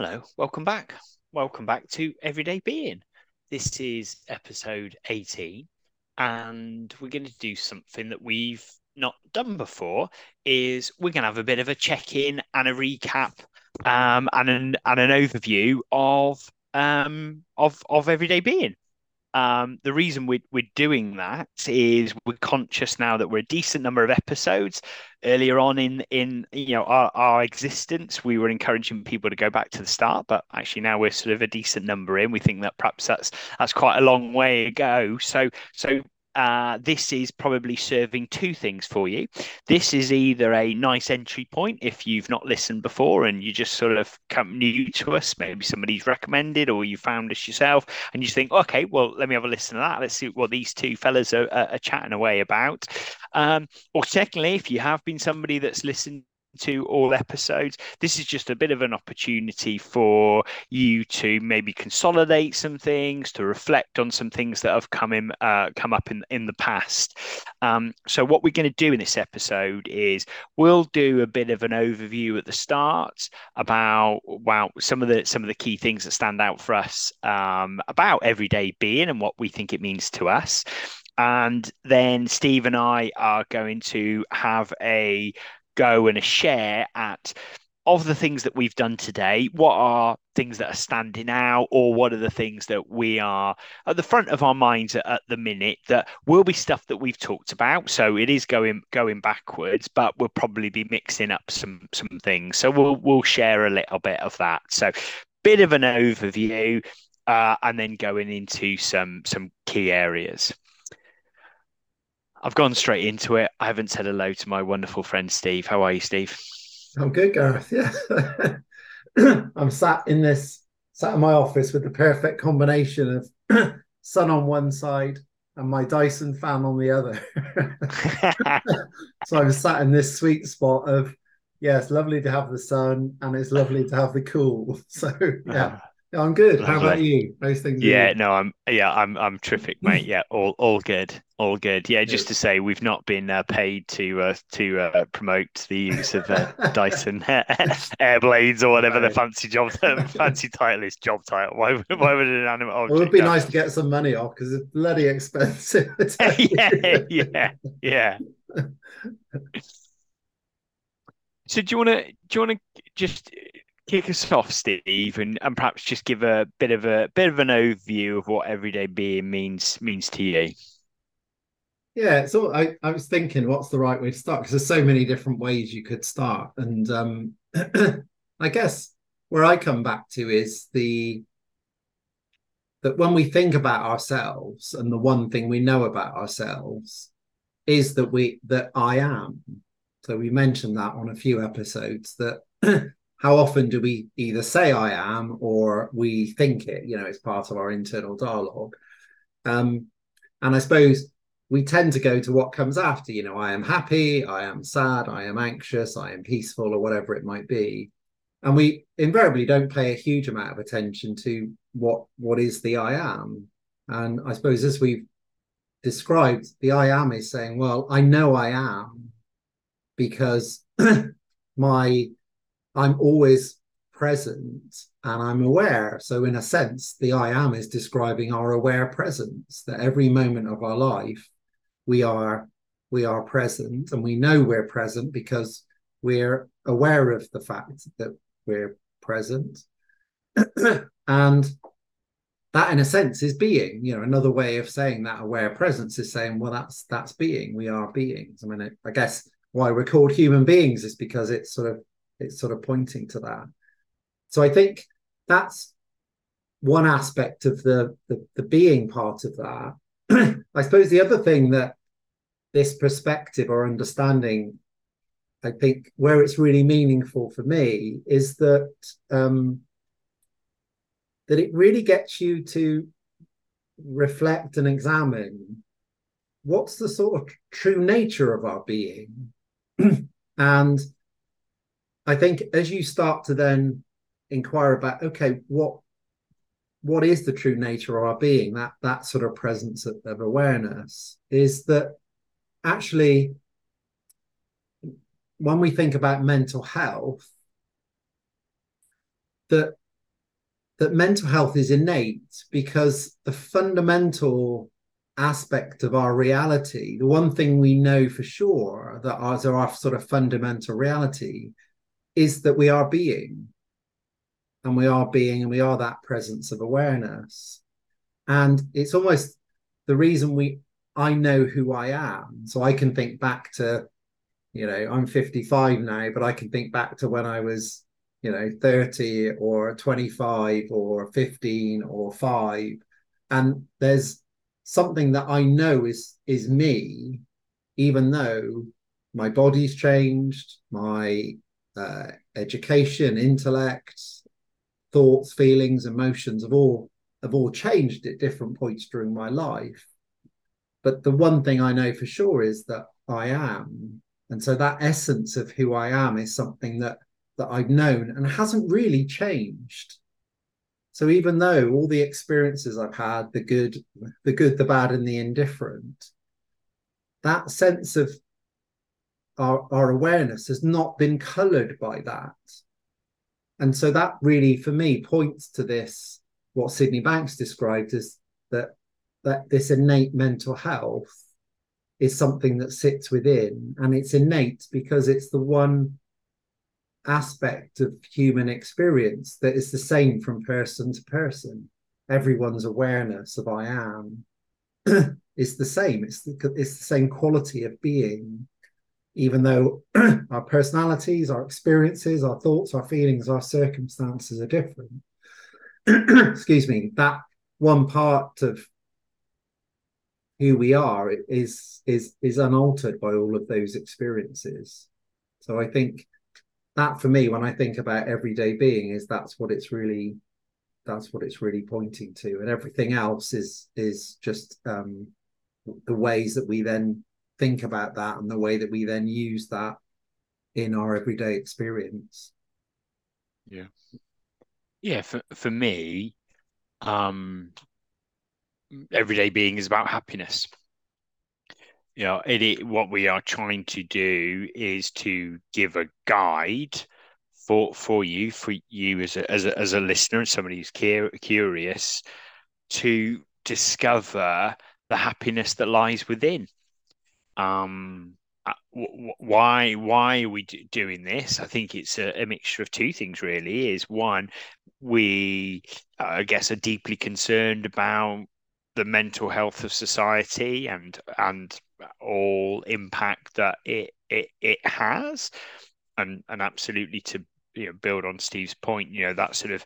Hello, welcome back. Welcome back to Everyday Being. This is episode 18, and we're going to do something that we've not done before. Is we're going to have a bit of a check-in and a recap, um, and an and an overview of um of of Everyday Being. Um, the reason we're, we're doing that is we're conscious now that we're a decent number of episodes. Earlier on in in you know our, our existence, we were encouraging people to go back to the start, but actually now we're sort of a decent number in. We think that perhaps that's that's quite a long way to go. So so uh, this is probably serving two things for you. This is either a nice entry point if you've not listened before and you just sort of come new to us, maybe somebody's recommended or you found us yourself, and you think, okay, well, let me have a listen to that. Let's see what these two fellas are, are, are chatting away about. Um, or secondly, if you have been somebody that's listened to all episodes. This is just a bit of an opportunity for you to maybe consolidate some things, to reflect on some things that have come in, uh, come up in in the past. Um, so what we're going to do in this episode is we'll do a bit of an overview at the start about well some of the some of the key things that stand out for us um, about everyday being and what we think it means to us. And then Steve and I are going to have a go and a share at of the things that we've done today, what are things that are standing out, or what are the things that we are at the front of our minds at, at, the minute that will be stuff that we've talked about. So it is going going backwards, but we'll probably be mixing up some some things. So we'll we'll share a little bit of that. So bit of an overview, uh, and then going into some some key areas. I've gone straight into it. I haven't said hello to my wonderful friend Steve. How are you, Steve? I'm good, Gareth. Yeah. I'm sat in this, sat in my office with the perfect combination of sun on one side and my Dyson fan on the other. so I'm sat in this sweet spot of, yeah, it's lovely to have the sun and it's lovely to have the cool. So, yeah. I'm good. Lovely. How about you? Those things. Yeah, no, I'm yeah, I'm I'm terrific, mate. Yeah, all all good, all good. Yeah, just to say, we've not been uh, paid to uh, to uh, promote the use of uh, Dyson Airblades or whatever the fancy job, the fancy title is. Job title. Why why would an animate object? Well, it would be nice to get some money off because it's bloody expensive. yeah, yeah, yeah. So do you want to do you want to just kick us off, Steve, and, and perhaps just give a bit of a bit of an overview of what everyday being means means to you. Yeah, so I, I was thinking, what's the right way to start? Because there's so many different ways you could start, and um, I guess where I come back to is the that when we think about ourselves, and the one thing we know about ourselves is that we that I am. So we mentioned that on a few episodes that how often do we either say I am or we think it? You know, it's part of our internal dialogue. Um, and I suppose we tend to go to what comes after, you know, I am happy, I am sad, I am anxious, I am peaceful, or whatever it might be. And we invariably don't pay a huge amount of attention to what what is the I am. And I suppose as we've described, the I am is saying, well, I know I am because my I'm always present and I'm aware. So, in a sense, the I am is describing our aware presence that every moment of our life we are we are present and we know we're present because we're aware of the fact that we're present and that in a sense is being you know another way of saying that aware presence is saying well that's that's being we are beings i mean i guess why we're called human beings is because it's sort of it's sort of pointing to that. So I think that's one aspect of the, the, the being part of that. I suppose the other thing that this perspective or understanding, I think, where it's really meaningful for me is that um, that it really gets you to reflect and examine what's the sort of true nature of our being and I think as you start to then inquire about, okay, what what is the true nature of our being, that that sort of presence of, of awareness, is that actually when we think about mental health, that that mental health is innate because the fundamental aspect of our reality, the one thing we know for sure that that is our sort of fundamental reality, is that we are being. And we are being, and we are that presence of awareness. And it's almost the reason we I know who I am. So I can think back to, you know, I'm 55 now, but I can think back to when I was, you know, 30 or 25 or 15 or 5. And there's something that I know is is me, even though my body's changed, my uh, education, intellect, thoughts, feelings, emotions have all have all changed at different points during my life. But the one thing I know for sure is that I am. And so that essence of who I am is something that that I've known and hasn't really changed. So even though all the experiences I've had, the good, the good, the bad, and the indifferent, that sense of our, our awareness has not been colored by that. And so that really, for me, points to this, what Sydney Banks described as that that this innate mental health is something that sits within. And it's innate because it's the one aspect of human experience that is the same from person to person. Everyone's awareness of I am is the same. It's the, it's the same quality of being, even though our personalities, our experiences, our thoughts, our feelings, our circumstances are different. Excuse me. That one part of who we are is is is unaltered by all of those experiences. So I think that for me when i think about everyday being is that's what it's really that's what it's really pointing to and everything else is is just um the ways that we then think about that and the way that we then use that in our everyday experience. Yeah. Yeah for for me um everyday being is about happiness. You know, it, it, what we are trying to do is to give a guide for for you, for you as a as a, as a listener and somebody who's curious to discover the happiness that lies within. Um, uh, why why are we doing this? I think it's a, a mixture of two things. Really, is one we uh, I guess are deeply concerned about the mental health of society and and all impact that it it, it has and and absolutely to you know build on Steve's point you know that sort of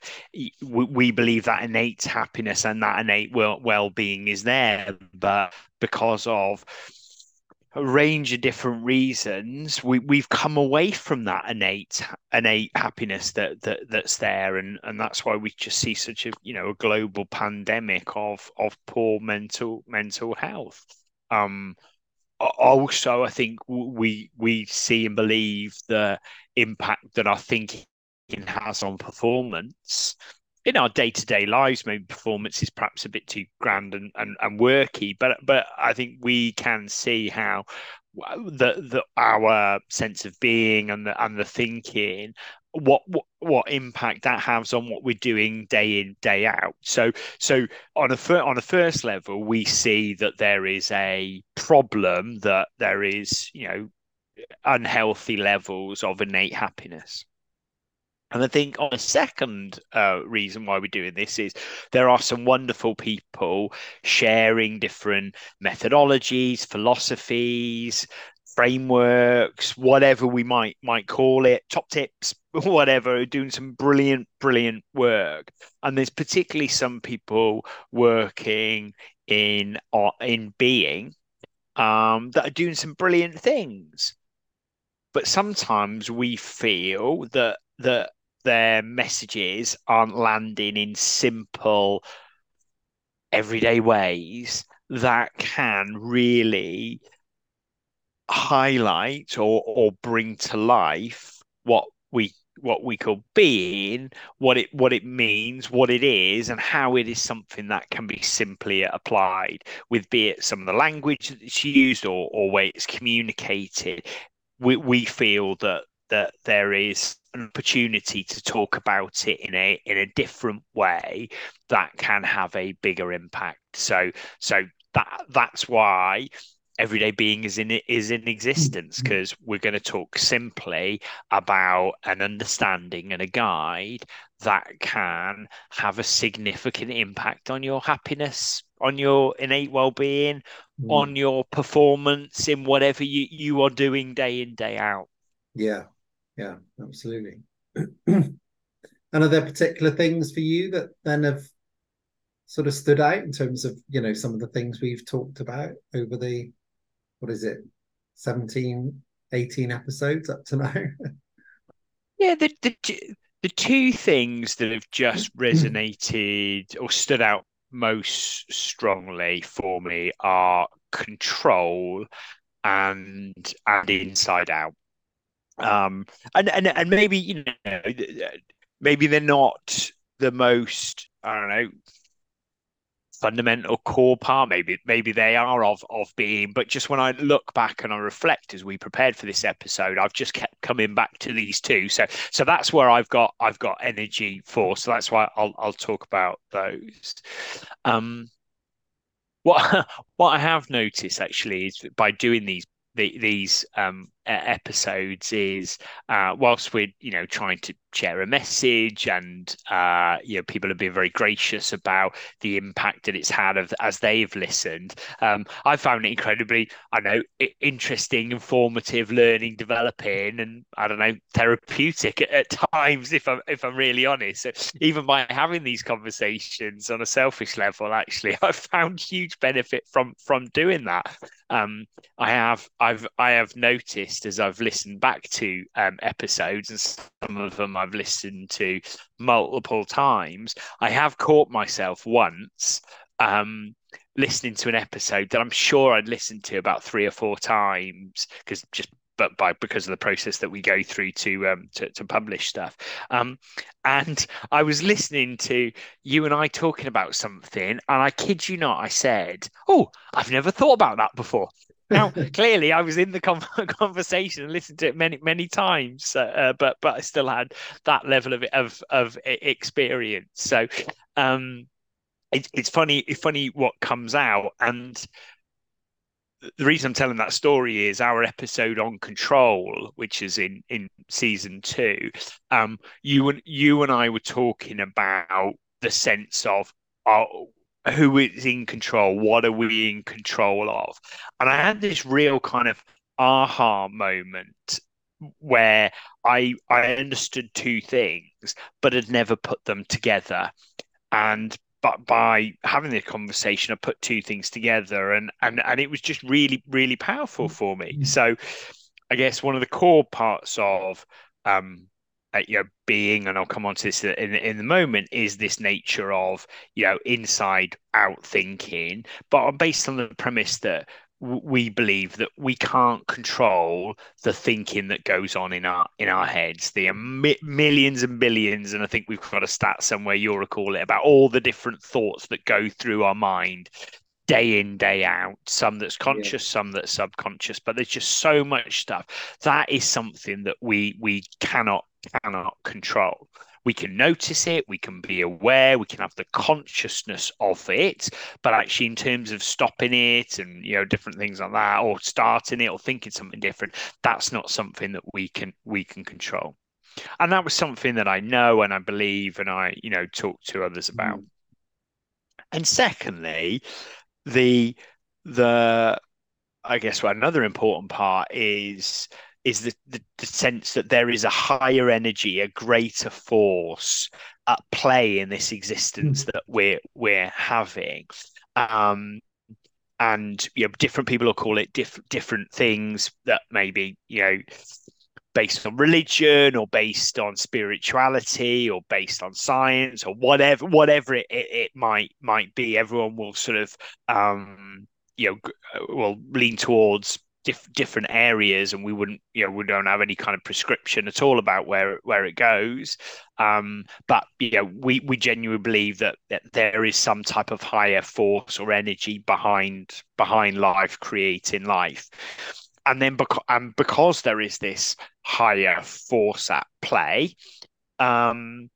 we, believe that innate happiness and that innate well well-being is there but because of a range of different reasons we we've come away from that innate innate happiness that that that's there. And and that's why we just see such a you know a global pandemic of of poor mental mental health. Um also i think we we see and believe the impact that our thinking has on performance in our day-to-day lives maybe performance is perhaps a bit too grand and, and, and worky but but i think we can see how the, the our sense of being and the and the thinking what, what what impact that has on what we're doing day in day out. So so on a fir- on a first level we see that there is a problem that there is you know unhealthy levels of innate happiness and I think on a second uh, reason why we're doing this is there are some wonderful people sharing different methodologies, philosophies, frameworks, whatever we might might call it, top tips, whatever, doing some brilliant, brilliant work. And there's particularly some people working in uh, in being um, that are doing some brilliant things. But sometimes we feel that that their messages aren't landing in simple, everyday ways that can really highlight or or bring to life what we what we call being, what it what it means, what it is, and how it is something that can be simply applied with be it some of the language that it's used or or way it's communicated. We we feel that that there is an opportunity to talk about it in a in a different way that can have a bigger impact. So so that that's why everyday being is in is in existence because mm-hmm. we're going to talk simply about an understanding and a guide that can have a significant impact on your happiness on your innate well-being mm. on your performance in whatever you, you are doing day in day out yeah yeah absolutely. And are there particular things for you that then have sort of stood out in terms of you know some of the things we've talked about over the what is it 17 18 episodes up to now? Yeah the, the the two things that have just resonated or stood out most strongly for me are control and and inside out um and and, and maybe you know maybe they're not the most i don't know fundamental core part. Maybe maybe they are of of being but just when i look back and i reflect as we prepared for this episode i've just kept coming back to these two. So so that's where i've got i've got energy for. So that's why i'll i'll talk about those. Um what what i have noticed actually is by doing these the, these um, episodes is uh, whilst we're you know trying to share a message and uh, you know people have been very gracious about the impact that it's had of, as they've listened um, i found it incredibly i know interesting informative learning developing and i don't know therapeutic at, at times if i'm if i'm really honest. So even by having these conversations on a selfish level actually i've found huge benefit from from doing that. Um, i have i've i have noticed as i've listened back to um, episodes, and some of them I've listened to multiple times. I have caught myself once um, listening to an episode that I'm sure I'd listened to about three or four times because just but by because of the process that we go through to um to, to publish stuff um and i was listening to you and i talking about something and i kid you not i said oh i've never thought about that before now, clearly, I was in the conversation and listened to it many, many times, uh, but but I still had that level of of of experience. So, um, it, it's funny, it's funny what comes out, and the reason I'm telling that story is our episode on control, which is in in season two. Um, you and you and I were talking about the sense of. Oh, who is in control? What are we in control of? And I had this real kind of aha moment where I I understood two things, but had never put them together. And but by having this conversation, I put two things together, and and and it was just really really powerful for me. Mm. So, I guess one of the core parts of um, uh, you know being and i'll come on to this in, in the moment is this nature of you know inside out thinking. But based on the premise that we believe that we can't control the thinking that goes on in our in our heads. The mi- millions and billions and i think we've got a stat somewhere you'll recall it about all the different thoughts that go through our mind day in day out. Some that's conscious yeah. some that's subconscious but there's just so much stuff. That is something that we we cannot cannot control. We can notice it, we can be aware, we can have the consciousness of it, but actually, in terms of stopping it and you know different things like that, or starting it, or thinking something different, that's not something that we can we can control. And that was something that I know and I believe, and I you know talk to others about. Mm. And secondly, the the I guess another important part is is the, the, the, sense that there is a higher energy, a greater force at play in this existence mm. that we're we're having. Um, and you know, different people will call it diff- different things that maybe you know based on religion or based on spirituality or based on science or whatever whatever it, it, it might might be everyone will sort of um you know will lean towards diff- different areas, and we wouldn't, you know, we don't have any kind of prescription at all about where where it goes. Um, but you know, we we genuinely believe that, that there is some type of higher force or energy behind behind life, creating life. and then because and because there is this higher force at play, um,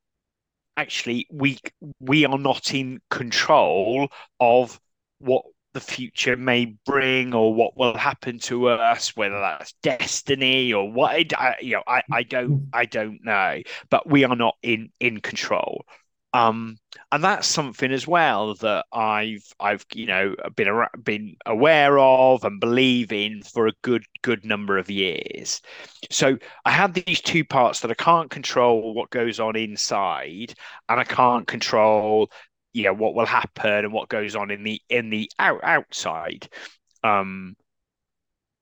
actually we we are not in control of what the future may bring or what will happen to us whether that's destiny or what I, you know I, I don't I don't know but we are not in in control um, and that's something as well that I've I've you know been been aware of and believe in for a good good number of years. So I have these two parts that I can't control what goes on inside, and I can't control you know what will happen and what goes on in the in the out outside. Um,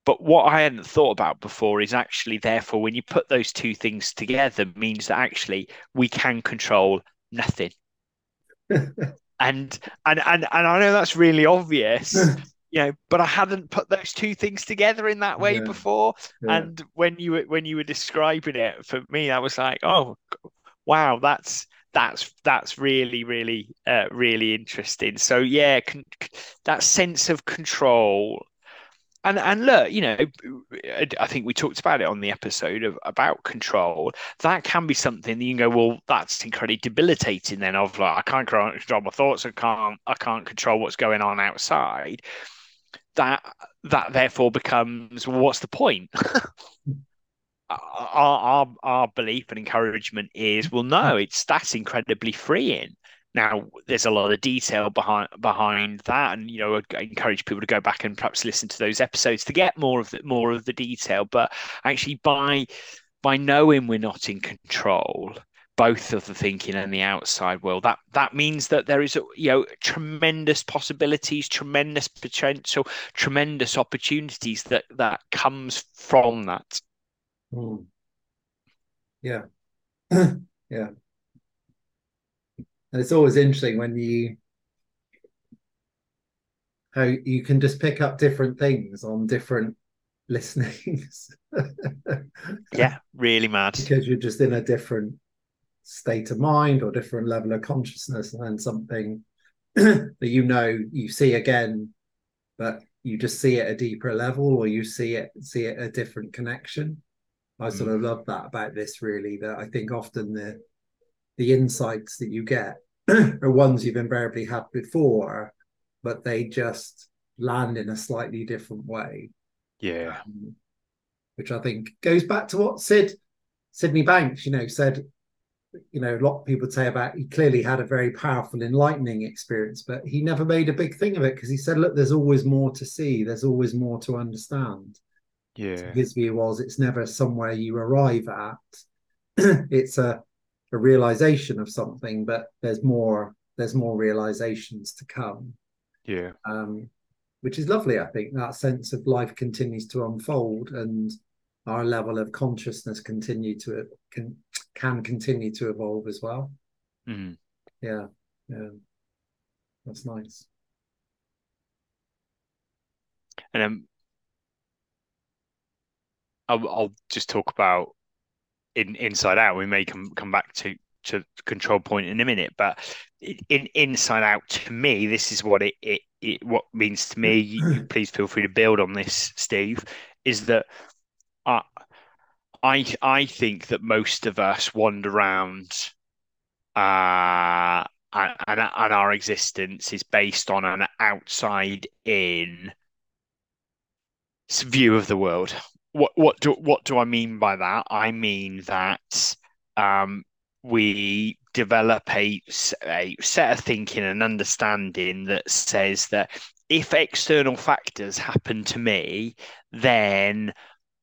but what I hadn't thought about before is actually, therefore, when you put those two things together, means that actually we can control nothing. and and and and I know that's really obvious, you know, but I hadn't put those two things together in that way yeah. before. Yeah. And when you were when you were describing it for me, I was like, oh, wow, that's that's that's really really uh, really interesting. So yeah, con- that sense of control and and look, you know, I think we talked about it on the episode of about control. That can be something that you can go, well, that's incredibly debilitating. Then of like, I can't control my thoughts. I can't I can't control what's going on outside. That that therefore becomes well, what's the point? Uh, our, our our belief and encouragement is well, no, hmm. it's that's incredibly freeing. Now, there's a lot of detail behind behind that, and you know, I encourage people to go back and perhaps listen to those episodes to get more of the more of the detail. But actually, by by knowing we're not in control, both of the thinking and the outside world, that that means that there is, you know, tremendous possibilities, tremendous potential, tremendous opportunities that that comes from that. Mm. Yeah, yeah. And it's always interesting when you how you can just pick up different things on different listenings. yeah, really mad. Because you're just in a different state of mind or different level of consciousness, and then something that you know you see again, but you just see it a deeper level, or you see it see it a different connection. I sort mm. of love that about this really. That I think often the the insights that you get are ones you've invariably had before, but they just land in a slightly different way. Yeah. Um, which I think goes back to what Sid Sydney Banks, you know, said, you know, a lot of people say about he clearly had a very powerful, enlightening experience, but he never made a big thing of it because he said, look, there's always more to see, there's always more to understand. Yeah. So his view was it's never somewhere you arrive at. it's a a realization of something, but there's more there's more realizations to come. Yeah. Um, which is lovely. I think that sense of life continues to unfold, and our level of consciousness continue to can can continue to evolve as well. Mm. Yeah, yeah, that's nice. And um, I'll, I'll just talk about in Inside Out. We may come come back to to control point in a minute, but in Inside Out, to me, this is what it it, it what means to me. You, please feel free to build on this, Steve. Is that I I I think that most of us wander around. Uh, and, and our existence is based on an outside in view of the world what what do what do I mean by that? I mean that um, we develop a, a set of thinking and understanding that says that if external factors happen to me, then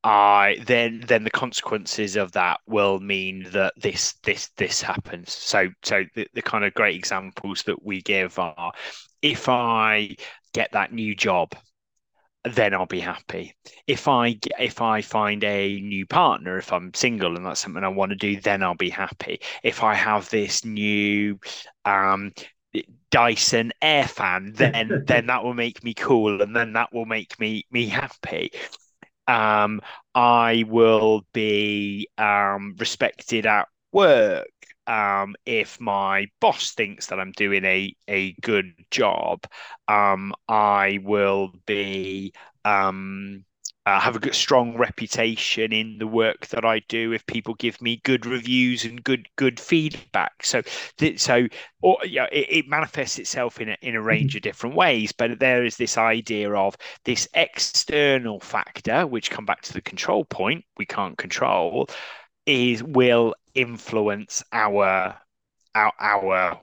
I then then the consequences of that will mean that this this this happens. So so the, the kind of great examples that we give are if I get that new job then I'll be happy. If I if I find a new partner, if I'm single and that's something I want to do, then I'll be happy. If I have this new um, Dyson air fan, then then that will make me cool, and then that will make me me happy. Um, I will be um, respected at work um, if my boss thinks that I'm doing a a good job, um, I will be um, uh, have a good, strong reputation in the work that I do. If people give me good reviews and good good feedback, so so or yeah, it, it, manifests itself in a, in a range of different ways. But there is this idea of this external factor, which come back to the control point we can't control, is will influence our our our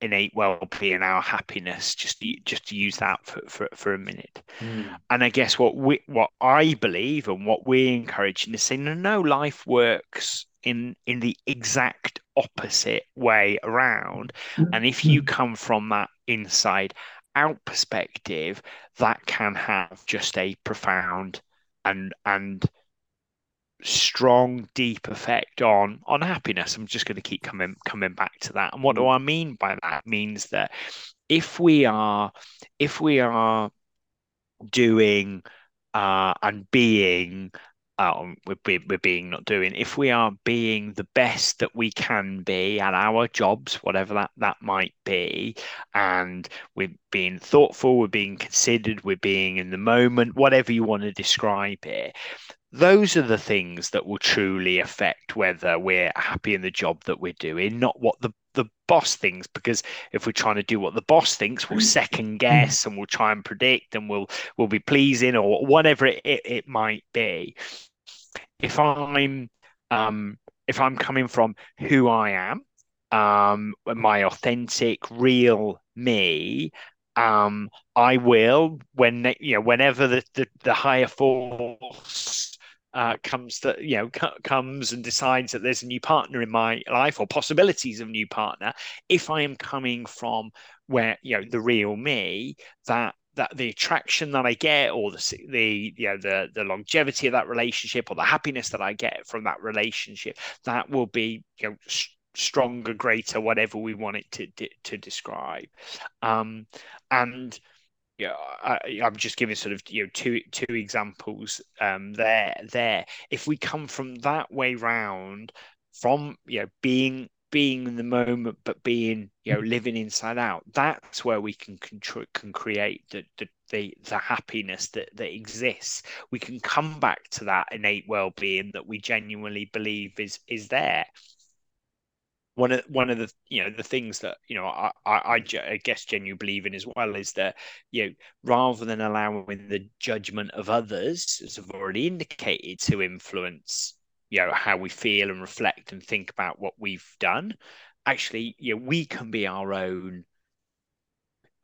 innate well-being, our happiness. Just just to use that for for, for a minute. Mm. And I guess what we what I believe and what we encourage encouraging is saying, no, no, life works in in the exact opposite way around. Mm. And if you come from that inside out perspective, that can have just a profound and and strong, deep effect on on happiness. I'm just going to keep coming coming back to that. And what do mm. I mean by that? It means that if we are if we are doing uh, and being um, we're, we're being not doing if we are being the best that we can be at our jobs whatever that that might be and we're being thoughtful we're being considered we're being in the moment whatever you want to describe it those are the things that will truly affect whether we're happy in the job that we're doing, not what the, the boss thinks. Because if we're trying to do what the boss thinks, we'll mm. second guess and we'll try and predict and we'll we'll be pleasing or whatever it, it, it might be. If I'm um if I'm coming from who I am, um, my authentic, real me, um, I will when you know whenever the, the, the higher force uh, comes that you know c- comes and decides that there's a new partner in my life or possibilities of new partner if i am coming from where you know the real me that that the attraction that i get or the the you know the the longevity of that relationship or the happiness that i get from that relationship that will be you know stronger greater whatever we want it to to describe. Um and yeah, I, am just giving sort of you know two two examples um, there there. If we come from that way round, from you know being being in the moment, but being you know living inside out, that's where we can contr- can create the, the the the happiness that that exists. We can come back to that innate well being that we genuinely believe is is there one of one of the you know the things that you know I, I, I guess genuinely believe in as well is that you know rather than allowing the judgment of others, as I've already indicated, to influence you know how we feel and reflect and think about what we've done, actually you know we can be our own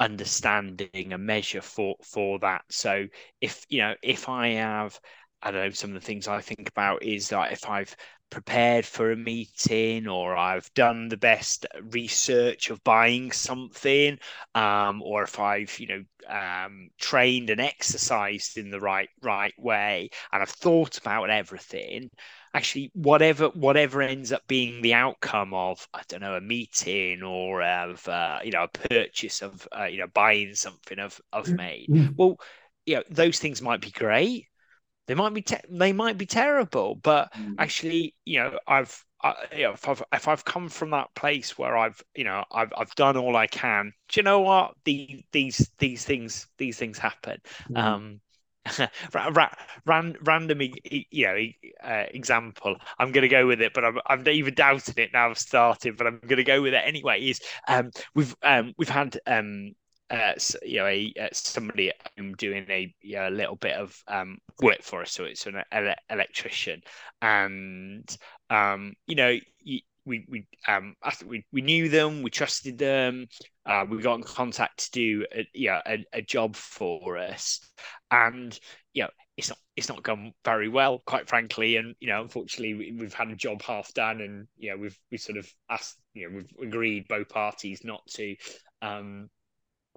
understanding a measure for for that. So if you know if I have I don't know, some of the things I think about is that if I've prepared for a meeting or I've done the best research of buying something, um, or if I've, you know, um, trained and exercised in the right right way and I've thought about everything, actually whatever whatever ends up being the outcome of I don't know a meeting or of uh, you know a purchase of uh, you know buying something of of mm, made, mm. well, you know those things might be great they might be te- they might be terrible, but mm. actually, you know, I've I, you know, if I've if I've come from that place where I've you know I've I've done all I can. Do you know what? The, these these things these things happen. Mm. Um, ra- ran, random, you know, uh, example. I'm going to go with it, but I'm, I'm even doubting it now. I've started, but I'm going to go with it anyway. Is um, we've um, we've had um, uh, you know, a, uh, somebody at home doing a, you know, a little bit of um, work for us. So it's an ele- electrician, and um, you know, we we um we, we knew them, we trusted them, uh, we got in contact to do a, yeah a, a job for us, and you know it's not it's not gone very well, quite frankly, and you know unfortunately we, we've had a job half done, and you know we've we sort of asked you know we've agreed both parties not to um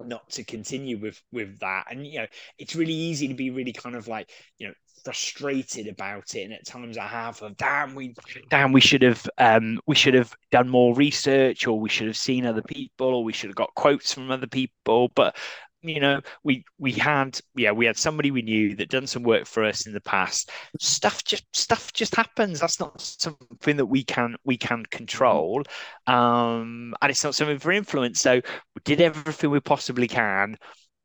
not to continue with with that. And you know it's really easy to be really kind of like you know frustrated about it. And at times i have of damn we damn we should have um we should have done more research or we should have seen other people or we should have got quotes from other people. But you know we we had yeah we had somebody we knew that done some work for us in the past stuff just stuff just happens that's not something that we can we can control um and it's not something for influence so we did everything we possibly can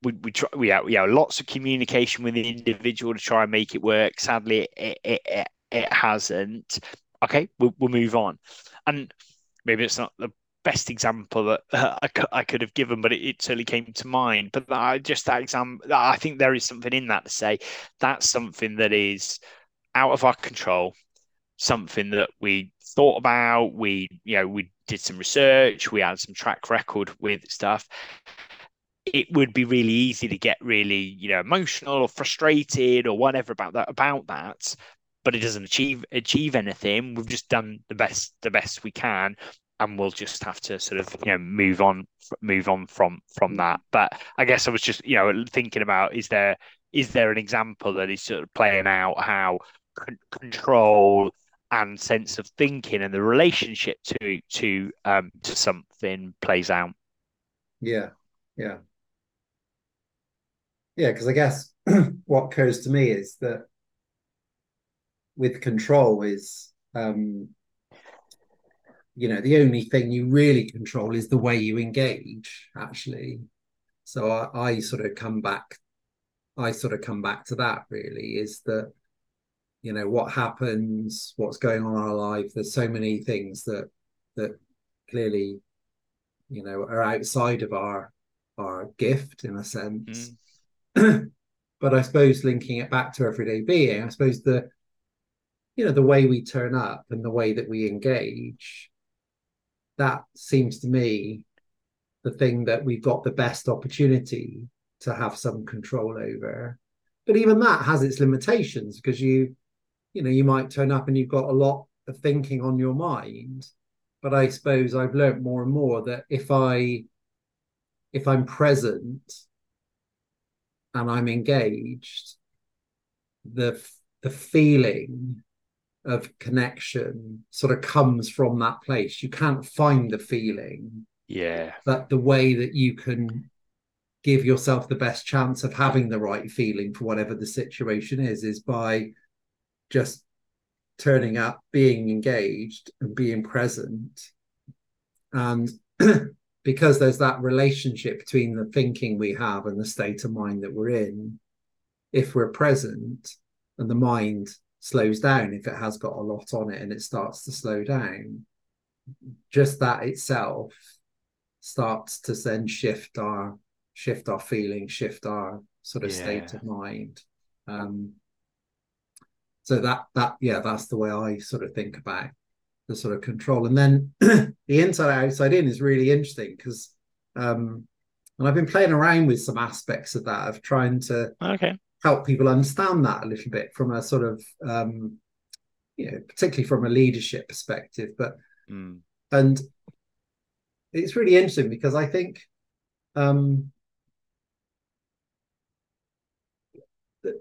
we we try we have, we lots of communication with the individual to try and make it work. Sadly, it it, it, it hasn't. Okay, we'll, we'll move on. And maybe it's not the best example that uh, I, could, I could have given, but it, it certainly came to mind. But I just that example, I think there is something in that to say that's something that is out of our control, something that we thought about. We, you know, we did some research, we had some track record with stuff. It would be really easy to get really, you know, emotional or frustrated or whatever about that about that but it doesn't achieve achieve anything. We've just done the best the best we can, and we'll just have to sort of you know move on move on from from that. But I guess I was just you know thinking about is there is there an example that is sort of playing out how c- control and sense of thinking and the relationship to to um to something plays out. Yeah, yeah, yeah. Because I guess what occurs to me is that with control is um you know the only thing you really control is the way you engage actually so I, I, sort of come back i sort of come back to that really is that you know what happens what's going on in our life there's so many things that that clearly you know are outside of our our gift in a sense mm. but i suppose linking it back to everyday being i suppose the you know the way we turn up and the way that we engage that seems to me the thing that we've got the best opportunity to have some control over. But even that has its limitations because you you know you might turn up and you've got a lot of thinking on your mind. But i suppose i've learned more and more that if i if i'm present and i'm engaged the the feeling of connection sort of comes from that place. You can't find the feeling. Yeah. But the way that you can give yourself the best chance of having the right feeling for whatever the situation is is by just turning up, being engaged and being present. And because there's that relationship between the thinking we have and the state of mind that we're in, if we're present and the mind slows down if it has got a lot on it and it starts to slow down just that itself starts to then shift our shift our feeling shift our sort of yeah. state of mind. Um so that that yeah that's the way i sort of think about the sort of control. And then the inside outside in is really interesting because um and i've been playing around with some aspects of that of trying to okay help people understand that a little bit from a sort of um, you know particularly from a leadership perspective but mm. and it's really interesting because i think um,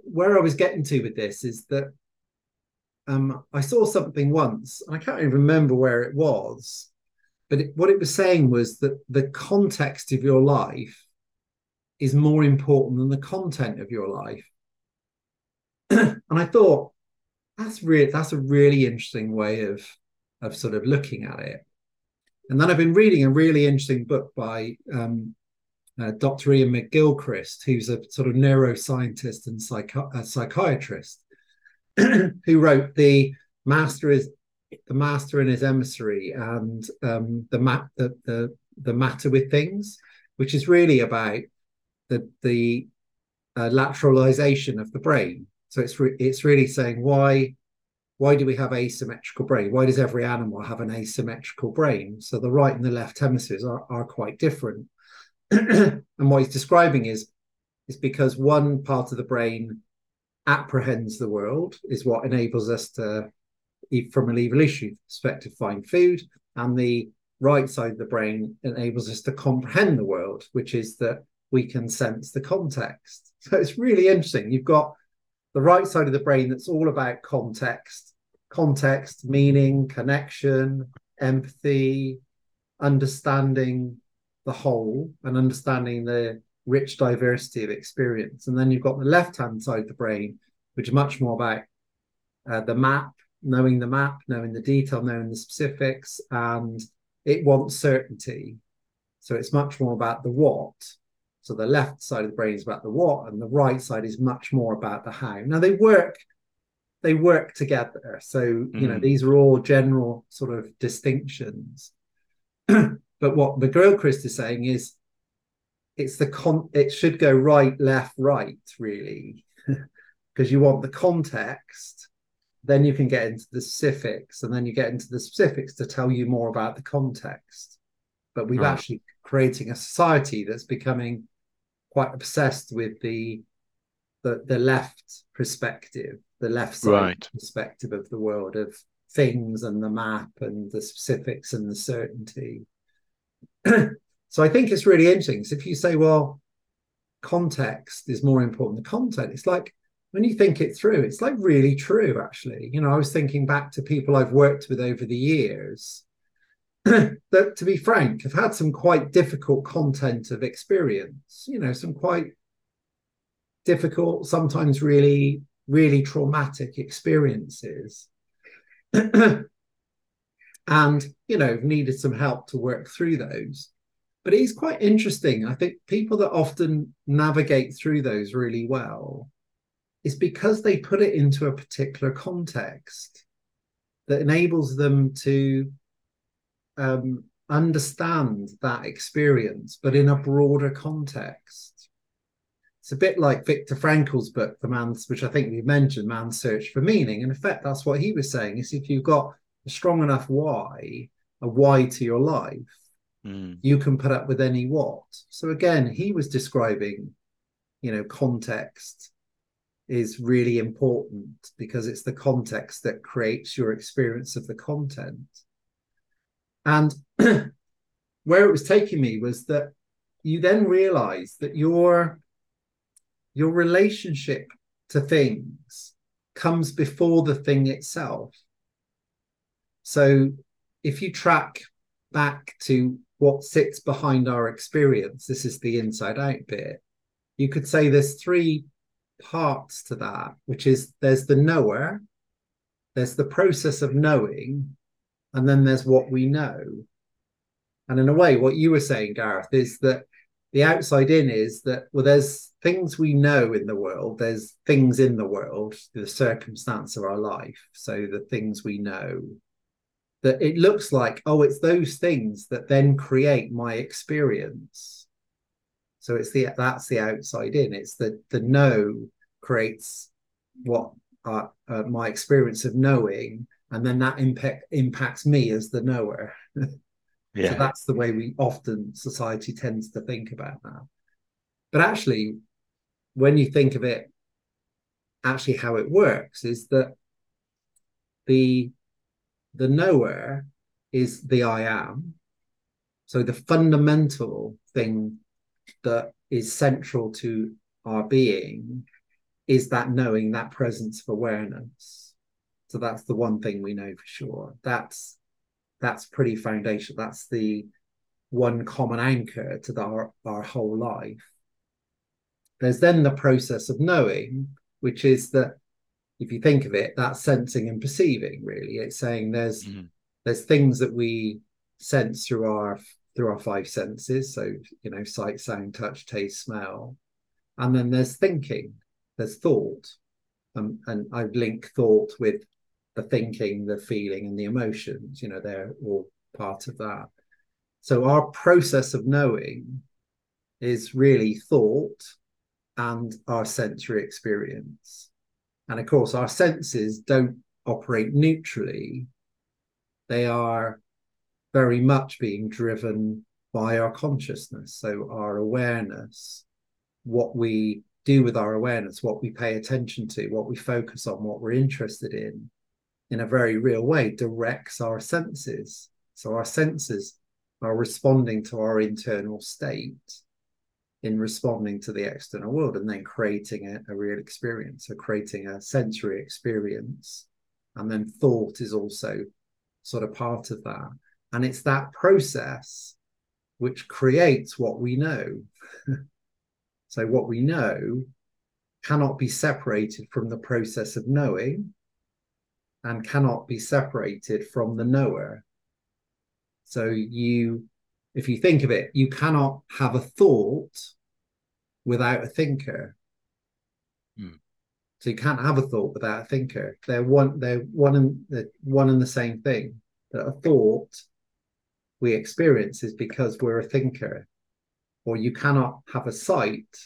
where i was getting to with this is that um, i saw something once and i can't even remember where it was but it, what it was saying was that the context of your life is more important than the content of your life. and I thought that's really that's a really interesting way of of sort of looking at it. And then I've been reading a really interesting book by um, uh, Dr. Iain McGilchrist, who's a sort of neuroscientist and psychi- a psychiatrist, who wrote the Master is the Master and His Emissary and um, the, map the, the the matter with things, which is really about the the uh, lateralization of the brain. So it's re- it's really saying why why do we have asymmetrical brain? Why does every animal have an asymmetrical brain? So the right and the left hemispheres are, are quite different. and what he's describing is is because one part of the brain apprehends the world, is what enables us to, from an evolutionary perspective, find food, and the right side of the brain enables us to comprehend the world, which is that we can sense the context. So it's really interesting. You've got the right side of the brain that's all about context, context, meaning, connection, empathy, understanding the whole and understanding the rich diversity of experience. And then you've got the left hand side of the brain, which is much more about uh, the map, knowing the map, knowing the detail, knowing the specifics, and it wants certainty. So it's much more about the what So the left side of the brain is about the what, and the right side is much more about the how. Now they work, they work together. So mm. you know mm. these are all general sort of distinctions. but what McGilchrist is saying is, it's the con. It should go right, left, right, really, because you want the context. Then you can get into the specifics, and then you get into the specifics to tell you more about the context. But we've right. actually creating a society that's becoming quite obsessed with the the, the left perspective, the left side right. perspective of the world of things and the map and the specifics and the certainty. so I think it's really interesting. So if you say, well, context is more important than content, it's like when you think it through, it's like really true, actually. You know, I was thinking back to people I've worked with over the years that, to be frank, have had some quite difficult content of experience, you know, some quite difficult, sometimes really, really traumatic experiences. and, you know, needed some help to work through those. But it's quite interesting. I think people that often navigate through those really well is because they put it into a particular context that enables them to um, understand that experience, but in a broader context. It's a bit like Viktor Frankl's book, The Man's, which I think we mentioned, Man's Search for Meaning. In effect, that's what he was saying: is if you've got a strong enough why, a why to your life, mm. you can put up with any what. So again, he was describing, you know, context is really important because it's the context that creates your experience of the content. And where it was taking me was that you then realize that your your relationship to things comes before the thing itself. So if you track back to what sits behind our experience, this is the inside out bit, you could say there's three parts to that, which is there's the knower, there's the process of knowing, and then there's what we know. And in a way, what you were saying, Gareth, is that the outside in is that, well, there's things we know in the world, there's things in the world, the circumstance of our life. So the things we know that it looks like, oh, it's those things that then create my experience. So it's the that's the outside in. It's the the know creates what uh, uh, my experience of knowing and then that impact impacts me as the knower. yeah. So that's the way we often society tends to think about that. But actually, when you think of it, actually how it works is that the the knower is the I am. So the fundamental thing that is central to our being is that knowing, that presence of awareness. So that's the one thing we know for sure. That's that's pretty foundational. That's the one common anchor to the, our, our whole life. There's then the process of knowing, which is that if you think of it, that's sensing and perceiving, really. It's saying there's mm-hmm. there's things that we sense through our through our five senses. So, you know, sight, sound, touch, taste, smell. And then there's thinking, there's thought. Um, and I link thought with the thinking, the feeling, and the emotions. You know, they're all part of that. So our process of knowing is really thought and our sensory experience. And of course, our senses don't operate neutrally. They are very much being driven by our consciousness. So, our awareness, what we do with our awareness, what we pay attention to, what we focus on, what we're interested in, in a very real way directs our senses. So our senses are responding to our internal state in responding to the external world and then creating a, a real experience, so creating a sensory experience. And then thought is also sort of part of that. And it's that process which creates what we know. so, what we know cannot be separated from the process of knowing and cannot be separated from the knower. So you, if you think of it, you cannot have a thought without a thinker. Hmm. So you can't have a thought without a thinker. They're one. They're one and the one and the same thing. That a thought we experience is because we're a thinker, or you cannot have a sight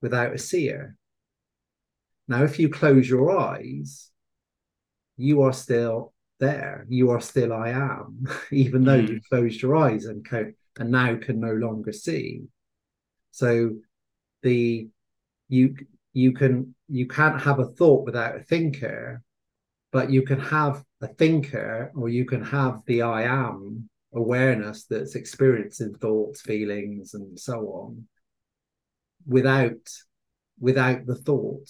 without a seer. Now, if you close your eyes, you are still there. You are still I am, even though Mm. you've closed your eyes and co- and now can no longer see. So the you you can you can't have a thought without a thinker, but you can have a thinker or you can have the I am awareness that's experiencing thoughts, feelings, and so on without without the thought.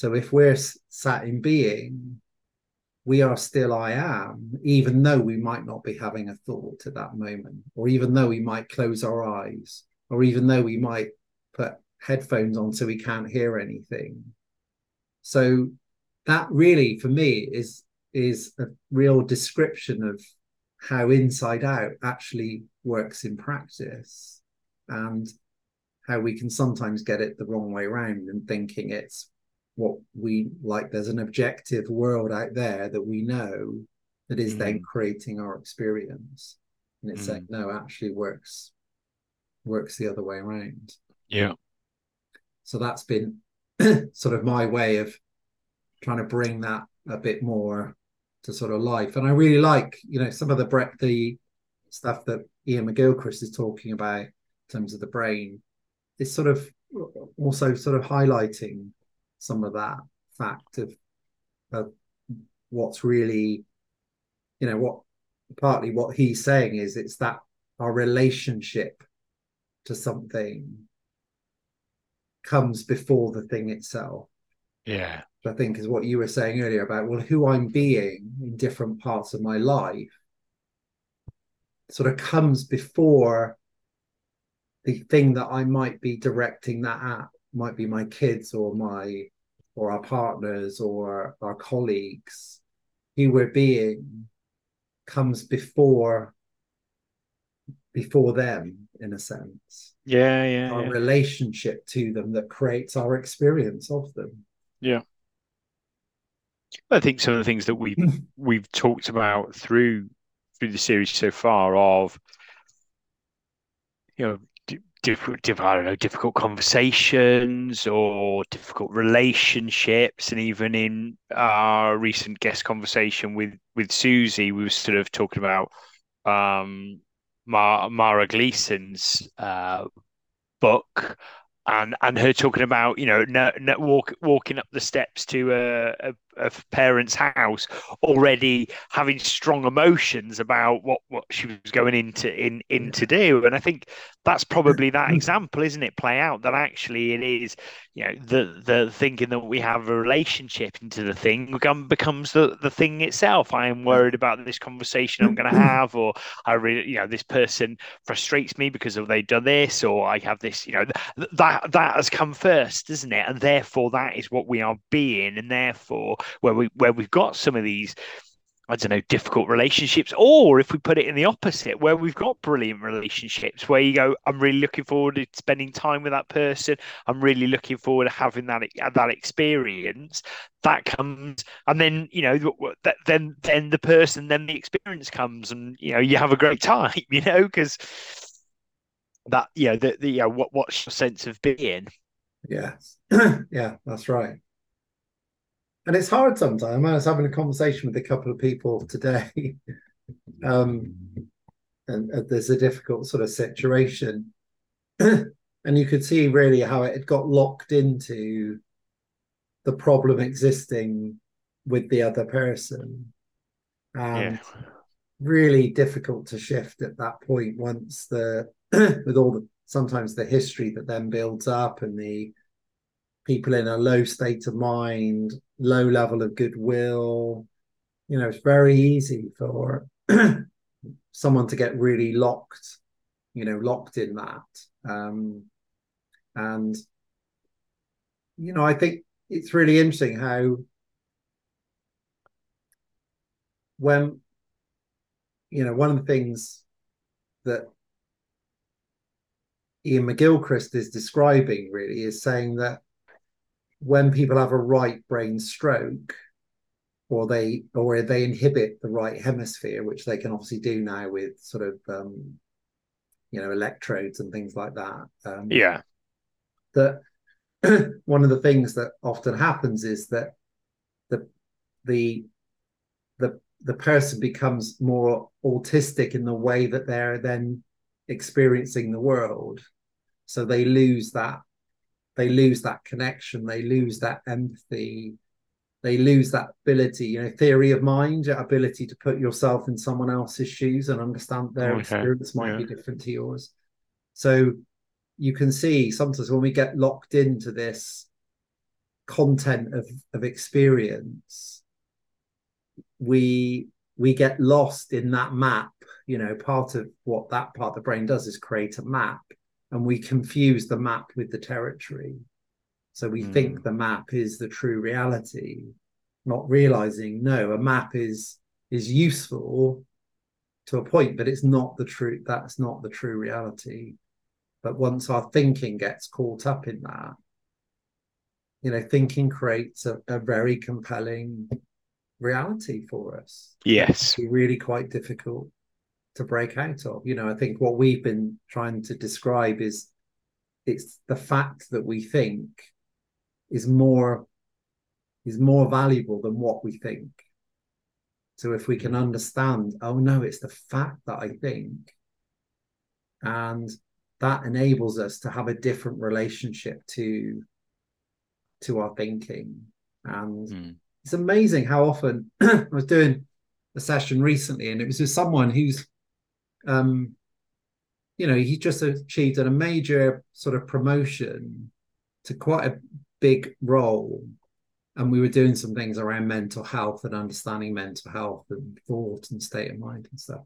So if we're sat in being, we are still I am, even though we might not be having a thought at that moment, or even though we might close our eyes, or even though we might put headphones on so we can't hear anything. So that really, for me, is is a real description of how inside out actually works in practice and how we can sometimes get it the wrong way around and thinking it's what we like there's an objective world out there that we know that is then Mm. creating our experience and it's Mm. saying no actually works works the other way around Yeah. so that's been sort of my way of trying to bring that a bit more to sort of life and i really like you know some of the bre- the stuff that Iain McGilchrist is talking about in terms of the brain is sort of also sort of highlighting some of that fact of, of what's really you know what partly what he's saying is it's that our relationship to something comes before the thing itself Yeah. which I think is what you were saying earlier about well who I'm being in different parts of my life sort of comes before the thing that I might be directing that at might be my kids or my or our partners or our colleagues who we're being comes before before them in a sense Yeah. Yeah. our yeah. relationship to them that creates our experience of them Yeah. I think some of the things that we've hmm. we've talked about through through the series so far of you know difficult, I don't know, difficult conversations or difficult relationships, and even in our recent guest conversation with with Susie, we were sort of talking about um, Mar- Mara Gleason's uh, book. And, and her talking about you know no, no, walk, walking up the steps to a, a, a parent's house already having strong emotions about what, what she was going into in in to do. And I think that's probably that mm. example isn't it play out that actually it is you know the the thinking that we have a relationship into the thing become, becomes the the thing itself. I am worried about this conversation I'm going to mm-hmm. have or I really you know this person frustrates me because of they've done this or I have this you know th- that that has come first isn't it? And therefore that is what we are being and therefore where we where we've got some of these I don't know, difficult relationships, or if we put it in the opposite, where we've got brilliant relationships, where you go, I'm really looking forward to spending time with that person. I'm really looking forward to having that that experience. That comes, and then you know, that then then the person, then the experience comes, and you know, you have a great time, you know, because that you know, the, the you know, what what's your sense of being? Yes. yeah, that's right. And it's hard sometimes. I was having a conversation with a couple of people today. um, and, and there's a difficult sort of situation. and you could see really how it had got locked into the problem existing with the other person. And yeah, really difficult to shift at that point once the with all the sometimes the history that then builds up and the people in a low state of mind, low level of goodwill. You know, it's very easy for someone to get really locked, you know, locked in that. Um, and, you know, I think it's really interesting how when, you know, one of the things that Iain McGilchrist is describing really is saying that when people have a right brain stroke or they or they inhibit the right hemisphere which they can obviously do now with sort of um, you know electrodes and things like that um, yeah. that one of the things that often happens is that the the the the person becomes more autistic in the way that they're then experiencing the world. So they lose that they lose that connection they lose that empathy they lose that ability you know theory of mind your ability to put yourself in someone else's shoes and understand their okay. experience might yeah. be different to yours so you can see sometimes when we get locked into this content of, of experience we we get lost in that map you know part of what that part of the brain does is create a map and we confuse the map with the territory so we mm. think the map is the true reality not realizing no a map is is useful to a point but it's not the true that's not the true reality but once our thinking gets caught up in that, you know, thinking creates a, a very compelling reality for us. Yes. Really quite difficult to break out of. You know, I think what we've been trying to describe is it's the fact that we think is more is more valuable than what we think. So if we can understand, oh no, it's the fact that I think, and that enables us to have a different relationship to to our thinking and mm. it's amazing how often i was doing a session recently and it was with someone who's um you know he just achieved a major sort of promotion to quite a big role and we were doing some things around mental health and understanding mental health and thought and state of mind and stuff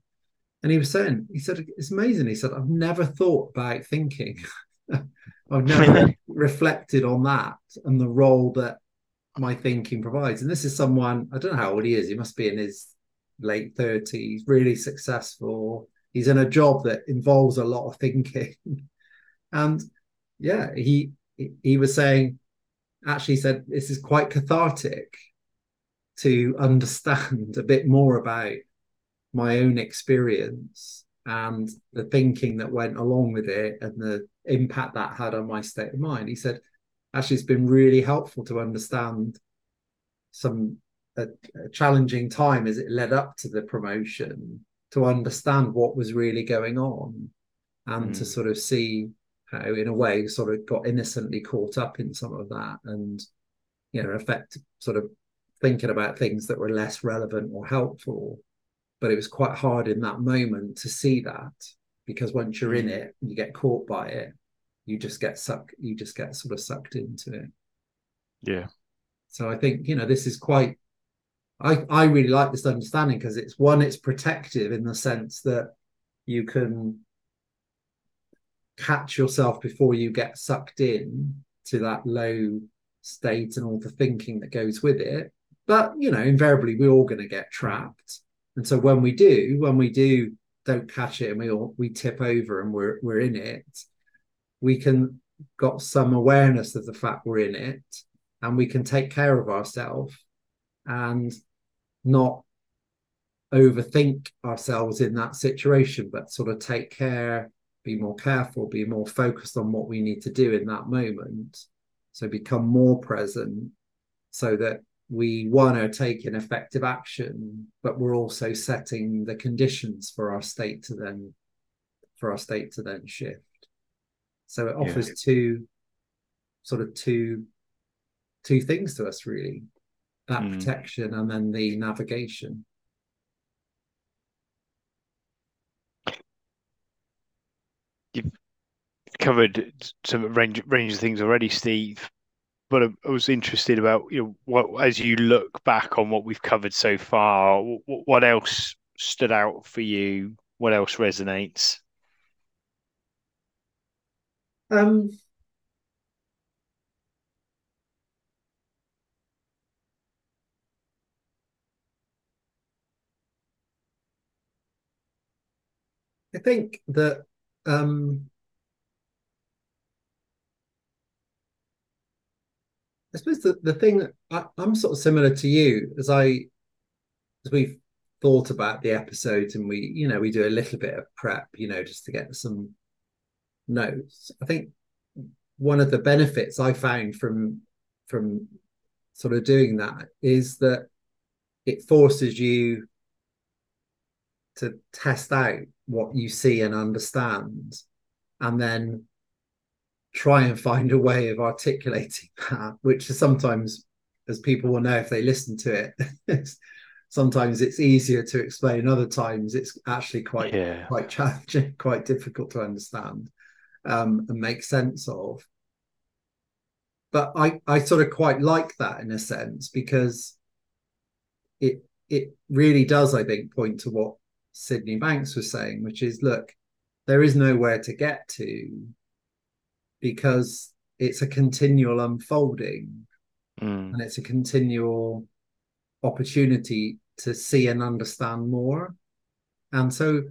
and he was saying, he said, it's amazing. He said, I've never thought about thinking. I've never reflected on that and the role that my thinking provides. And this is someone, I don't know how old he is. He must be in his late 30s, really successful. He's in a job that involves a lot of thinking. and yeah, he he was saying, actually said, this is quite cathartic to understand a bit more about my own experience and the thinking that went along with it and the impact that had on my state of mind. He said, actually, it's been really helpful to understand some a, a challenging time as it led up to the promotion to understand what was really going on and mm. to sort of see how in a way sort of got innocently caught up in some of that and you know affect sort of thinking about things that were less relevant or helpful but it was quite hard in that moment to see that because once you're in mm. it you get caught by it you just get sucked you just get sort of sucked into it yeah so i think you know this is quite i i really like this understanding because it's one it's protective in the sense that you can catch yourself before you get sucked in to that low state and all the thinking that goes with it. But you know invariably we're all going to get trapped. And so when we do, when we do don't catch it and we all, we tip over and we're we're in it, we can got some awareness of the fact we're in it and we can take care of ourselves and not overthink ourselves in that situation, but sort of take care, be more careful, be more focused on what we need to do in that moment. So become more present so that we one are taking effective action, but we're also setting the conditions for our state to then for our state to then shift. So it offers yeah. two sort of two two things to us really that mm. protection and then the navigation you've covered some range range of things already steve but I was interested about you know what as you look back on what we've covered so far, what else stood out for you? What else resonates? Um, I think that um, I suppose the, the thing I, am sort of similar to you as I as we've thought about the episodes and we you know we do a little bit of prep you know just to get some notes. I think one of the benefits I found from from sort of doing that is that it forces you to test out what you see and understand and then try and find a way of articulating that which is sometimes as people will know if they listen to it sometimes it's easier to explain other times it's actually quite yeah. quite challenging quite difficult to understand um, and make sense of but i i sort of quite like that in a sense because it it really does i think point to what sydney banks was saying which is look there is nowhere to get to because it's a continual unfolding mm. and it's a continual opportunity to see and understand more. And so,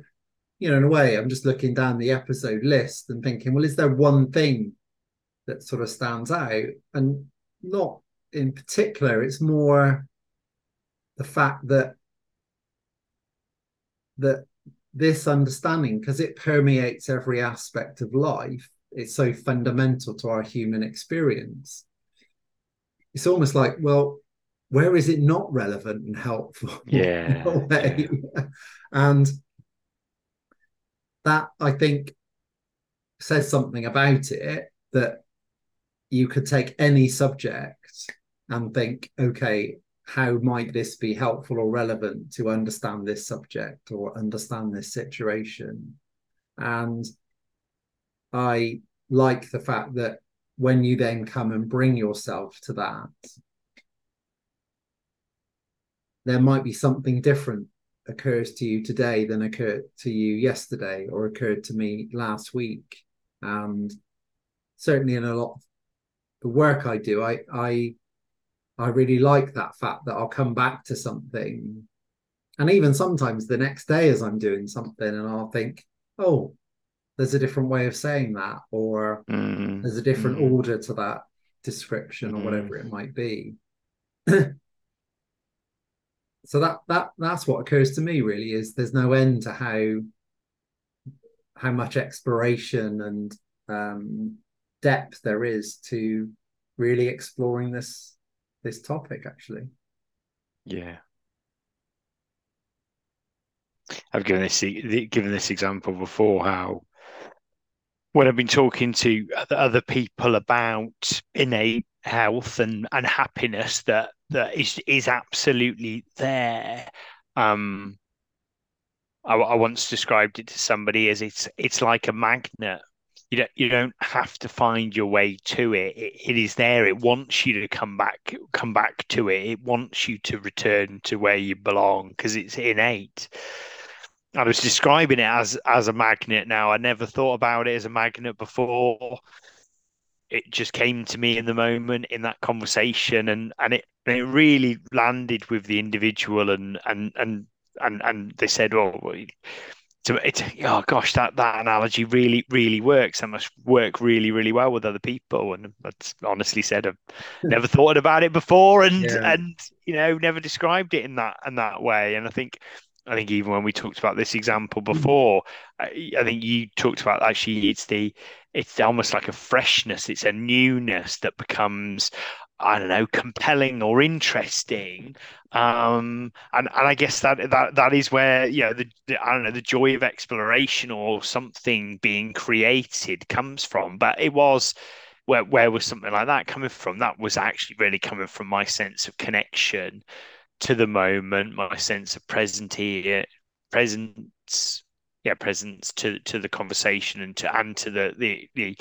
you know, in a way, I'm just looking down the episode list and thinking, well, is there one thing that sort of stands out? And not in particular, it's more the fact that that this understanding, because it permeates every aspect of life, it's so fundamental to our human experience. It's almost like, well, where is it not relevant and helpful? Yeah. yeah. and that I think says something about it that you could take any subject and think, okay, how might this be helpful or relevant to understand this subject or understand this situation? And I like the fact that when you then come and bring yourself to that, there might be something different occurs to you today than occurred to you yesterday or occurred to me last week and certainly in a lot of the work i do i i i really like that fact that i'll come back to something and even sometimes the next day as i'm doing something and i'll think oh there's a different way of saying that or mm. there's a different mm. order to that description or mm. whatever it might be so that that that's what occurs to me really is there's no end to how how much exploration and um, depth there is to really exploring this this topic actually yeah i've given this given this example before how when i've been talking to other people about innate health and and happiness that that is is absolutely there. Um, I, I once described it to somebody as it's it's like a magnet. You don't you don't have to find your way to it. it. It is there. It wants you to come back come back to it. It wants you to return to where you belong because it's innate. I was describing it as as a magnet. Now I never thought about it as a magnet before it just came to me in the moment in that conversation and and it and it really landed with the individual and and and and and they said oh so it's oh gosh that that analogy really really works. And must work really really well with other people. And that's honestly said I've never thought about it before and yeah. and you know never described it in that in that way. And I think I think even when we talked about this example mm. before, I, I think you talked about actually it's the it's almost like a freshness, it's a newness that becomes I don't know, compelling or interesting. Um, and and I guess that that that is where you know the, the, I don't know the joy of exploration or something being created comes from. But it was where where was something like that coming from? That was actually really coming from my sense of connection to the moment, my sense of present here, presence, yeah, presence to to the conversation and to and to the the the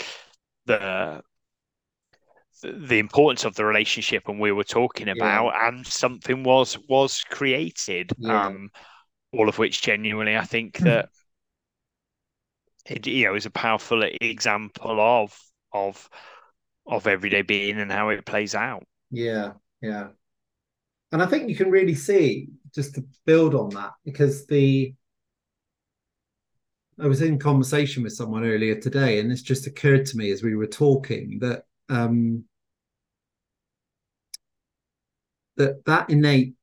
the the importance of the relationship and we were talking about yeah. and something was was created yeah. um all of which genuinely i think hmm. that it you know is a powerful example of of of everyday being and how it plays out yeah yeah and I think you can really see just to build on that because the I was in conversation with someone earlier today, and this just occurred to me as we were talking that um, that that innate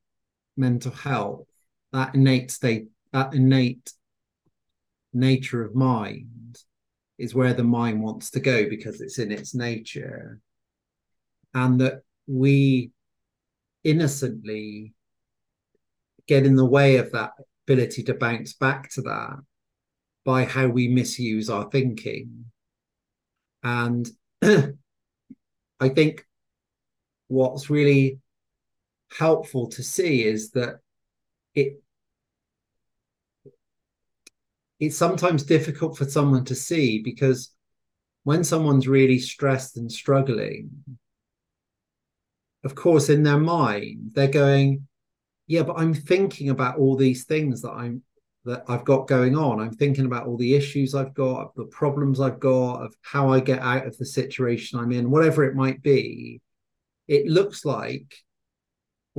mental health, that innate state, that innate nature of mind is where the mind wants to go because it's in its nature. And that we innocently get in the way of that ability to bounce back to that by how we misuse our thinking. And I think what's really helpful to see is that it it's sometimes difficult for someone to see because when someone's really stressed and struggling of course in their mind they're going yeah but i'm thinking about all these things that i'm that i've got going on. I'm thinking about all the issues i've got the problems i've got of how i get out of the situation i'm in whatever it might be it looks like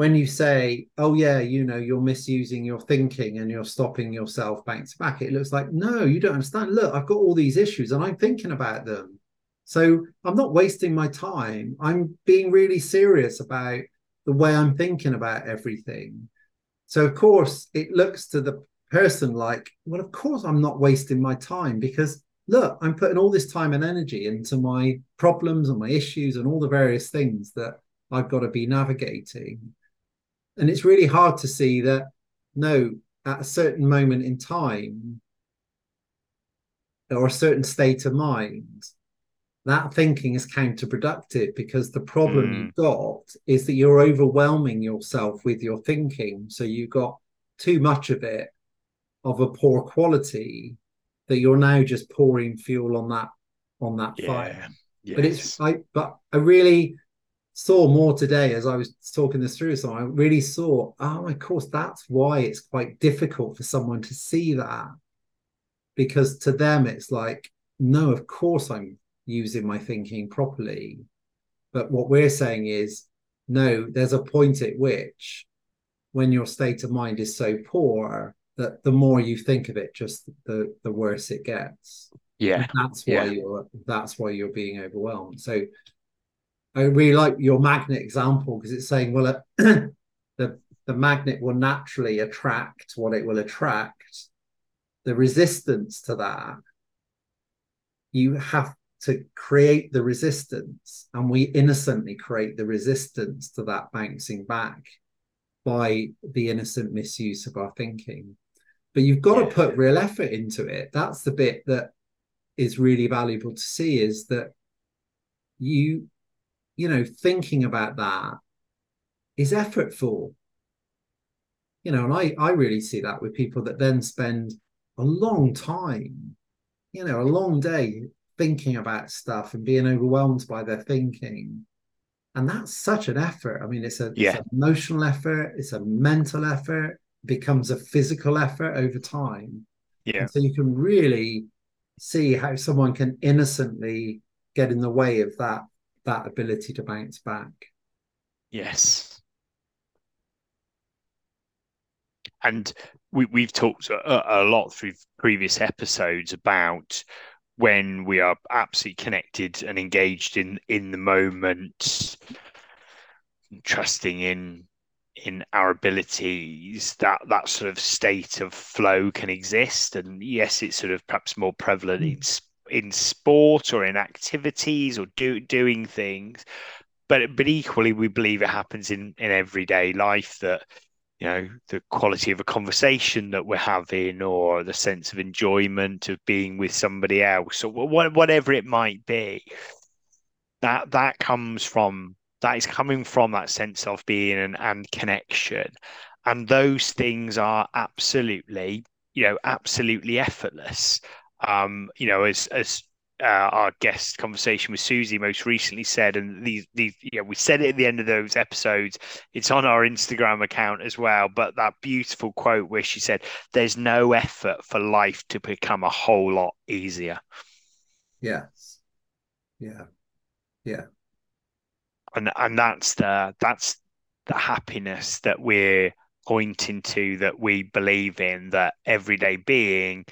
when you say, oh, yeah, you know, you're misusing your thinking and you're stopping yourself back to back, it looks like, no, you don't understand. Look, I've got all these issues and I'm thinking about them. So I'm not wasting my time. I'm being really serious about the way I'm thinking about everything. So, of course, it looks to the person like, well, of course, I'm not wasting my time because look, I'm putting all this time and energy into my problems and my issues and all the various things that I've got to be navigating and it's really hard to see that no at a certain moment in time or a certain state of mind that thinking is counterproductive because the problem mm. you've got is that you're overwhelming yourself with your thinking so you've got too much of it of a poor quality that you're now just pouring fuel on that on that yeah. fire yes. but it's i but i really saw more today as I was talking this through. So I really saw, oh, of course, that's why it's quite difficult for someone to see that. Because to them, it's like, no, of course I'm using my thinking properly. But what we're saying is, no, there's a point at which when your state of mind is so poor that the more you think of it, just the the worse it gets. Yeah. And that's why yeah. you're that's why you're being overwhelmed. So I really like your magnet example because it's saying, well, uh, the the magnet will naturally attract what it will attract. The resistance to that, you have to create the resistance, and we innocently create the resistance to that bouncing back by the innocent misuse of our thinking. But you've got yeah. to put real effort into it. That's the bit that is really valuable to see is that you you know, thinking about that is effortful. You know, and I, I really see that with people that then spend a long time, you know, a long day thinking about stuff and being overwhelmed by their thinking. And that's such an effort. I mean, it's a yeah. it's an emotional effort, it's a mental effort, becomes a physical effort over time. Yeah. And so you can really see how someone can innocently get in the way of that that ability to bounce back. Yes. And we, we've talked a, a lot through previous episodes about when we are absolutely connected and engaged in in the moment trusting in in our abilities that that sort of state of flow can exist and yes it's sort of perhaps more prevalent in mm. In sport or in activities or do, doing things but but mm. equally we believe it happens in in everyday life that you know the quality of a conversation that we're having or the sense of enjoyment of being with somebody else or whatever it might be that that comes from that is coming from that sense of being and, and connection. And those things are absolutely you know absolutely effortless um, you know, as as uh, our guest conversation with Susie most recently said, and these these yeah, we said it at the end of those episodes. It's on our Instagram account as well. But that beautiful quote where she said, "There's no effort for life to become a whole lot easier." Yes. Yeah. Yeah. And and that's the that's the happiness that we're pointing to that we believe in that everyday being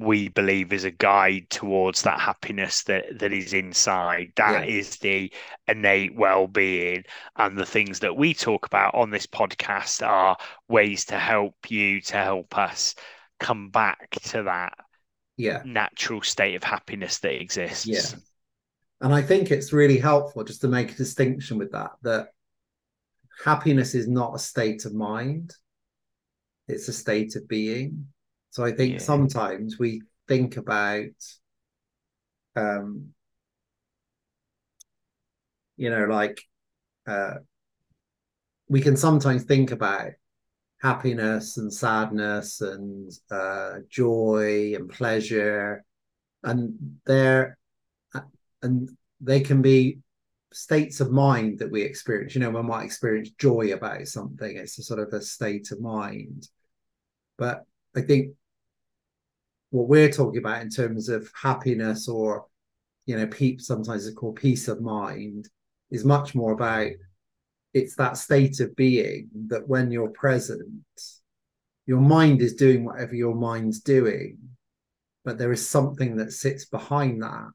we believe is a guide towards that happiness that that is inside. That Yeah. is the innate well-being. And the things that we talk about on this podcast are ways to help you to help us come back to that yeah. natural state of happiness that exists. Yeah. and i think it's really helpful just to make a distinction with that that happiness is not a state of mind. It's a state of being so i think Yeah. sometimes we think about um you know like uh we can sometimes think about happiness and sadness and uh joy and pleasure. And they're and they can be states of mind that we experience. You know we might experience joy about something. It's a sort of a state of mind. But i think what we're talking about in terms of happiness or you know peep sometimes it's called peace of mind is much more about it's that state of being that when you're present your mind is doing whatever your mind's doing but there is something that sits behind that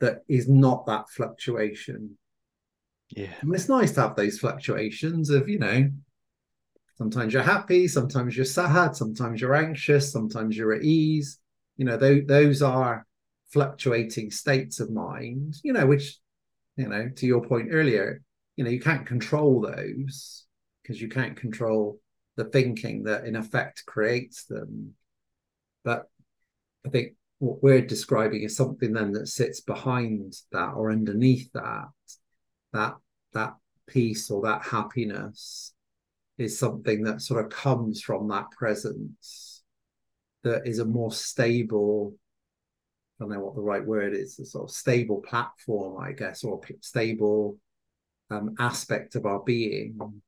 that is not that fluctuation. Yeah. And it's nice to have those fluctuations of you know sometimes you're happy sometimes you're sad sometimes you're anxious sometimes you're at ease. You know those, those are fluctuating states of mind you know which you know to your point earlier you know you can't control those because you can't control the thinking that in effect creates them. But i think what we're describing is something then that sits behind that or underneath that that that peace or that happiness is something that sort of comes from that presence that is a more stable I don't know what the right word is, a sort of stable platform, I guess, or stable um, aspect of our being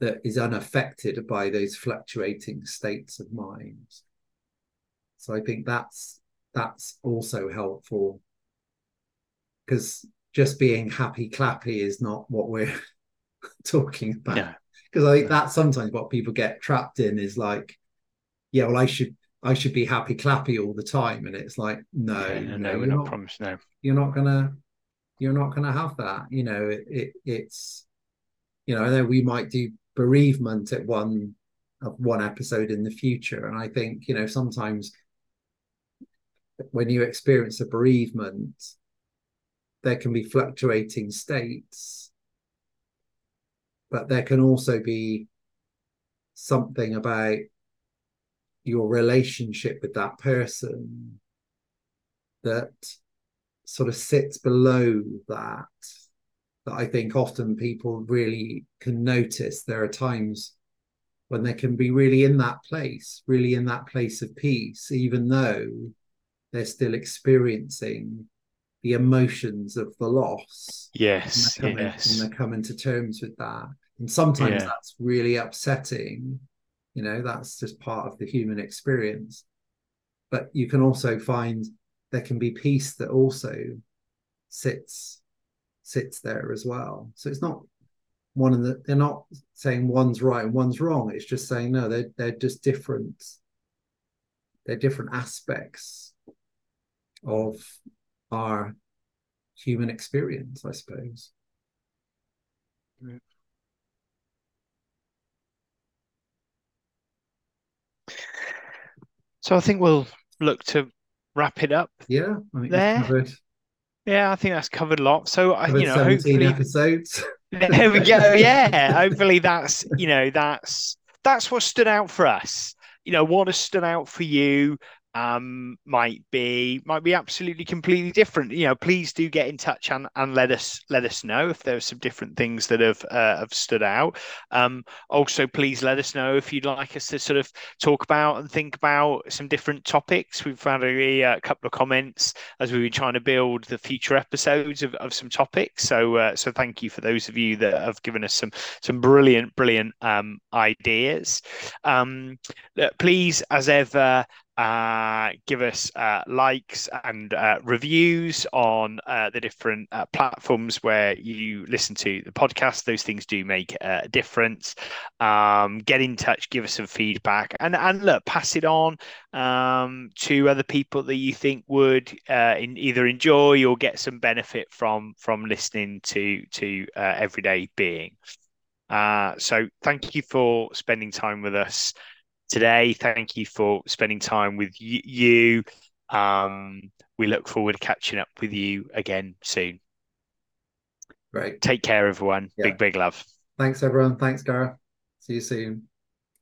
that is unaffected by those fluctuating states of mind. So I think that's that's also helpful because just being happy clappy is not what we're talking about. no Because I think that's sometimes what people get trapped in is like, yeah, well, I should I should be happy clappy all the time, and it's like, no, Yeah, no, no, we're not promised no. you're not gonna you're not gonna have that you know it, it it's you know i know we might do bereavement at one of one episode in the future and i think you know sometimes when you experience a bereavement there can be fluctuating states but there can also be something about your relationship with that person that sort of sits below that that I think often people really can notice there are times when they can be really in that place, really in that place of peace, even though they're still experiencing the emotions of the loss. yes and they're coming, yes and they're coming to terms with that. And sometimes Yeah. that's really upsetting. You know, that's just part of the human experience. But you can also find there can be peace that also sits sits there as well. So it's not one of the they're not saying one's right and one's wrong. It's just saying no, they're they're just different. They're different aspects of our human experience, I suppose. So i think we'll look to wrap it up Yeah, I think There. yeah i think that's covered a lot so uh, I covered you know hopefully episodes. There we go. Yeah, hopefully that's you know that's that's what stood out for us. You know, what has stood out for you um might be might be absolutely completely different. You know please do get in touch and and let us let us know if there are some different things that have uh, have stood out. Um also please let us know if you'd like us to sort of talk about and think about some different topics. We've had a, a couple of comments as we've been trying to build the future episodes of, of some topics. So uh, so thank you for those of you that have given us some some brilliant brilliant um ideas. Um please as ever uh, give us uh, likes and uh, reviews on uh, the different uh, platforms where you listen to the podcast. Those things do make a difference. Um, get in touch, give us some feedback, and and look, pass it on um, to other people that you think would in, either enjoy or get some benefit from from listening to to everyday being. so thank you for spending time with us today. Thank you for spending time with y- you. Um, we look forward to catching up with you again soon. Great. Take care, everyone. Yeah. Big, big love. Thanks, everyone. Thanks, Gareth. See you soon.